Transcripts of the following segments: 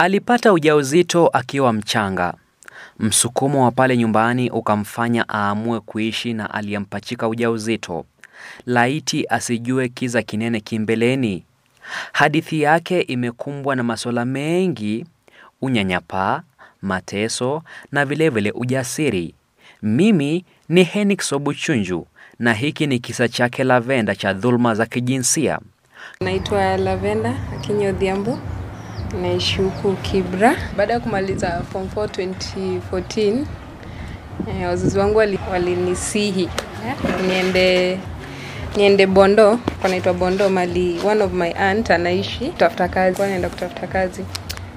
Alipata ujauzito akiwa mchanga. Msukumo wa pale nyumbani ukamfanya aamue kuishi na aliyempachika ujauzito. Laiti asijue kiza kinene kimbeleni. Hadithi yake imekumbwa na masuala mengi, unyanyapaa, mateso na vilevile vile ujasiri. Mimi ni Henrik Sobuchunju na hiki ni kisa chake Lavenda cha dhuluma za kijinsia. Naitwa Lavenda Akinyo Odhiambo, naishi huku Kibra. Baada ya kumaliza form 4 2014, eh, wazazi wangu wali- walinisihi niende niende Bondo, panaitwa Bondo mali one of my aunt anaishi kutafuta kazi, naenda kutafuta kazi.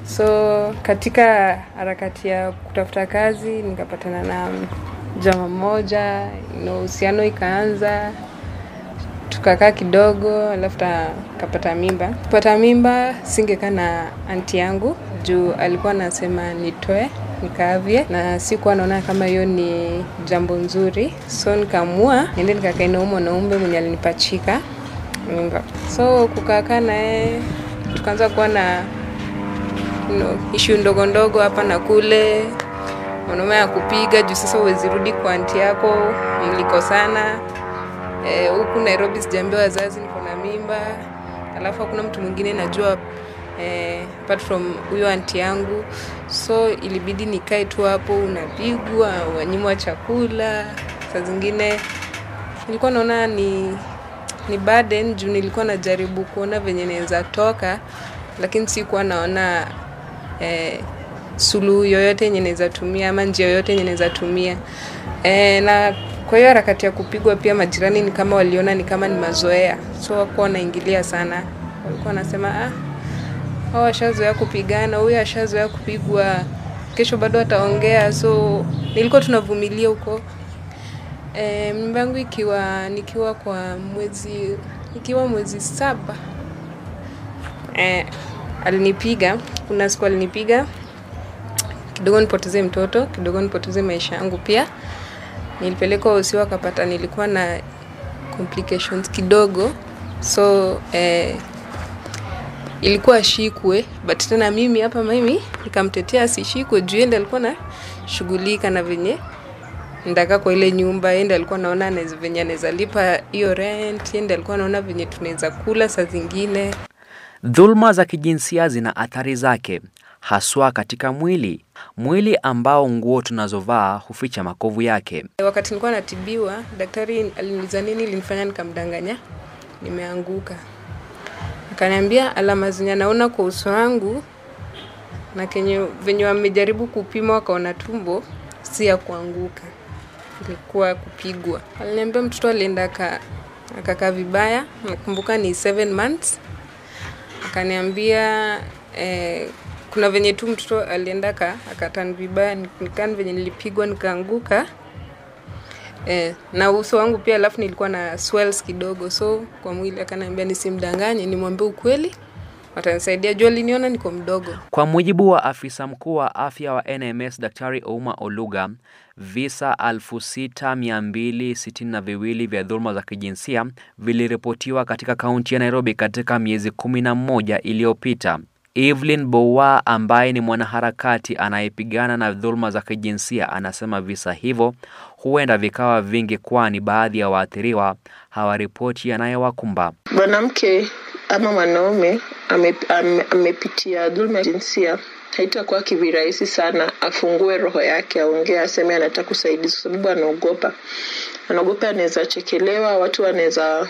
So katika harakati ya kutafuta kazi nikapatana na jamaa mmoja, uhusiano ikaanza tukakaa kidogo alafu ta- kapata mimba. Kupata mimba singekaa na anti yangu juu alikuwa anasema nitoe nikaavye na sikuwa naona kama hiyo ni jambo nzuri. So nikaamua niende nikakaa na mwanaume mwenye alinipachika mimba so kukaakaa naye tukaanza kuwa na no, ishu ndogo ndogo hapa na kule. Mwanaume ya kupiga juu sasa uwezirudi kwa anti yako mlikosana Eh, huku Nairobi sijaambia wazazi niko na mimba, alafu hakuna mtu mwingine najua eh, apart from huyo anti yangu, so ilibidi nikae tu hapo, unapigwa, wanyimwa chakula. Saa zingine nilikuwa naona ni ni burden juu nilikuwa najaribu kuona venye naweza toka, lakini sikuwa naona eh, suluhu yoyote yenye naweza tumia ama njia yoyote yenye naweza tumia. E, na kwa hiyo harakati ya kupigwa pia majirani ni kama waliona ni kama ni mazoea. So wakuwa wanaingilia sana. Walikuwa wanasema ah, hao washazoea kupigana huyu ashazoea kupigwa. Kesho bado ataongea. So nilikuwa tunavumilia huko. E, mimba yangu ikiwa nikiwa kwa mwezi ikiwa mwezi saba e, alinipiga kuna siku alinipiga kidogo nipoteze mtoto kidogo nipoteze maisha yangu pia nilipelekwa usi wakapata nilikuwa na complications kidogo. So eh, ilikuwa shikwe but tena mimi hapa mimi nikamtetea asishikwe juu ende alikuwa na shughulika na venye ndaka kwa ile nyumba ende alikuwa naona venye anaweza lipa hiyo rent ende alikuwa naona venye tunaweza kula saa zingine. Dhulma za kijinsia zina athari zake, haswa katika mwili, mwili ambao nguo tunazovaa huficha makovu yake. Wakati nilikuwa natibiwa, daktari aliniuliza nini ilinifanya nikamdanganya nimeanguka. Akaniambia alama zenye naona kwa uso wangu na kenye venye wamejaribu kupima wakaona tumbo si ya kuanguka, ilikuwa kupigwa. Aliniambia mtoto alienda aka- akakaa vibaya, nakumbuka ni seven months. Akaniambia eh, kuna venye tu mtoto alienda ka akatan vibaya, nikani venye nilipigwa nikaanguka eh, na uso wangu pia, alafu nilikuwa na swells kidogo, so kwa mwili akaniambia nisimdanganye, nimwambie ukweli, watanisaidia juu aliniona niko mdogo. Kwa mujibu wa afisa mkuu wa afya wa NMS Daktari Ouma Oluga, visa 6262 vya dhuluma za kijinsia viliripotiwa katika kaunti ya Nairobi katika miezi kumi na mmoja iliyopita. Evelyn Bowa ambaye ni mwanaharakati anayepigana na dhuluma za kijinsia anasema visa hivyo huenda vikawa vingi, kwani baadhi ya waathiriwa hawaripoti yanayowakumba. mwanamke ama mwanaume ame- ame- amepitia dhuluma ya jinsia haitakuwa kivirahisi sana afungue roho yake aongee aseme anataka usaidizi kwa sababu anaogopa anaogopa anaweza chekelewa watu wanaweza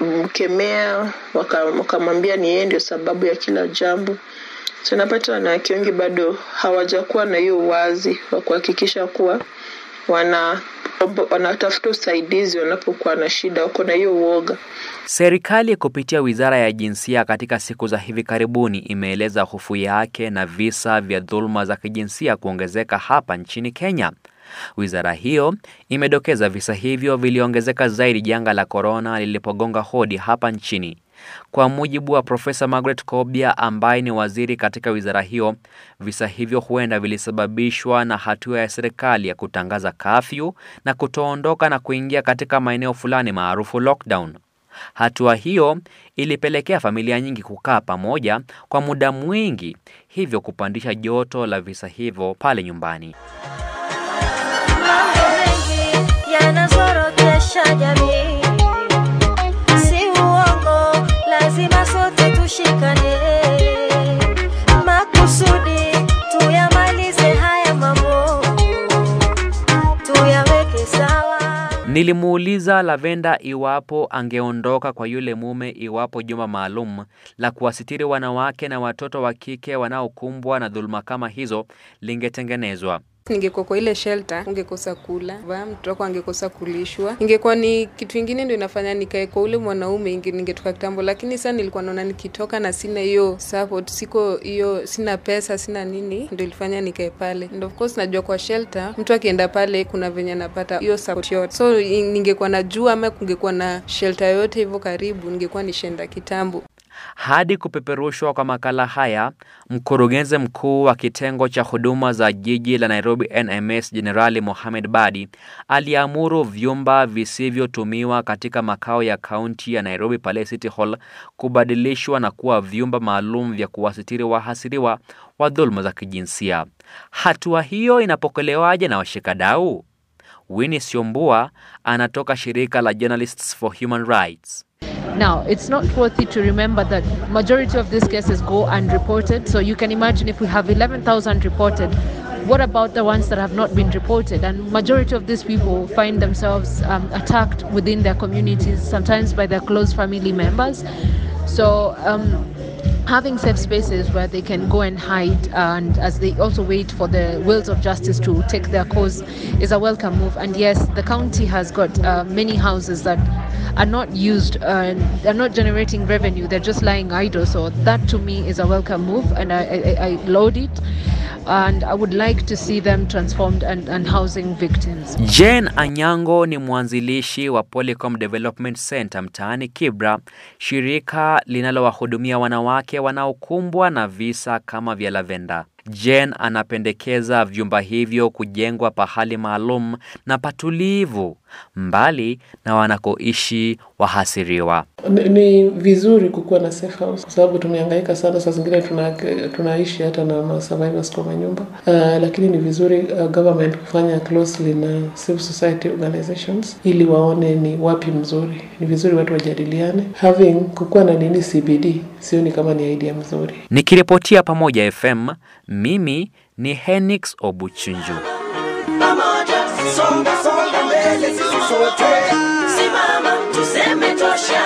mkemea waka- wakamwambia ni yeye ndio sababu ya kila jambo tunapata wanawake wengi bado hawajakuwa na hiyo uwazi wa kuhakikisha kuwa wana wanatafuta usaidizi wanapokuwa na shida wako na hiyo uoga Serikali kupitia Wizara ya Jinsia katika siku za hivi karibuni imeeleza hofu yake na visa vya dhuluma za kijinsia kuongezeka hapa nchini Kenya. Wizara hiyo imedokeza visa hivyo viliongezeka zaidi janga la korona lilipogonga hodi hapa nchini. Kwa mujibu wa Profesa Margaret Kobia ambaye ni waziri katika wizara hiyo, visa hivyo huenda vilisababishwa na hatua ya serikali ya kutangaza kafyu na kutoondoka na kuingia katika maeneo fulani maarufu lockdown. Hatua hiyo ilipelekea familia nyingi kukaa pamoja kwa muda mwingi, hivyo kupandisha joto la visa hivyo pale nyumbani. Yanazorotesha jamii, si uongo, lazima sote tushikane makusudi, tuyamalize haya mambo, tuyaweke sawa. Nilimuuliza Lavenda iwapo angeondoka kwa yule mume iwapo jumba maalum la kuwasitiri wanawake na watoto wa kike wanaokumbwa na dhuluma kama hizo lingetengenezwa. Ningekuwa kwa ile shelter, ungekosa kula, va, mtoto wako angekosa kulishwa. Ingekuwa ni kitu ingine ndio inafanya nikae kwa ule mwanaume, ningetoka kitambo, lakini sasa nilikuwa naona nikitoka na sina hiyo support, siko hiyo, sina pesa, sina nini, ndio ilifanya nikae pale. And of course najua kwa shelter mtu akienda pale kuna venye anapata hiyo support yote, so ningekuwa najua ama kungekuwa na shelter yote hivyo karibu, ningekuwa nishaenda kitambo. Hadi kupeperushwa kwa makala haya, mkurugenzi mkuu wa kitengo cha huduma za jiji la Nairobi NMS Jenerali Mohamed Badi aliamuru vyumba visivyotumiwa katika makao ya kaunti ya Nairobi pale City Hall kubadilishwa na kuwa vyumba maalum vya kuwasitiri wahasiriwa wa dhuluma za kijinsia. Hatua hiyo inapokelewaje na washikadau? Winnie Siombua anatoka shirika la Journalists for Human Rights. Now, it's not worthy to remember that majority of these cases go unreported. So you can imagine if we have 11,000 reported, what about the ones that have not been reported? And majority of these people find themselves um, attacked within their communities, sometimes by their close family members. So um, having safe spaces where they can go and hide and as they also wait for the wheels of justice to take their course is a welcome move. And yes the county has got uh, many houses that are not used uh, they're not generating revenue. They're just lying idle. So that to me is a welcome move and i, I, I it and i would like to see them transformed and, and housing victims Jane Anyango ni mwanzilishi wa Polycom Development Center mtaani Kibra, shirika linalowahudumia wanawake wanaokumbwa na visa kama vya Lavenda. Jane anapendekeza vyumba hivyo kujengwa pahali maalum na patulivu, mbali na wanakoishi wahasiriwa. Ni, ni vizuri kukuwa na safe house kwa sababu tumehangaika sana, saa zingine tuna, tunaishi hata na ma survivors kwa manyumba uh, lakini ni vizuri uh, government kufanya closely na civil society organizations ili waone ni wapi mzuri. Ni vizuri watu wajadiliane. Having kukuwa na nini CBD sioni kama ni idea mzuri. Nikiripotia Pamoja FM, mimi ni Henix Obuchunju. pamoja songa mbele sisi simama tuseme tosha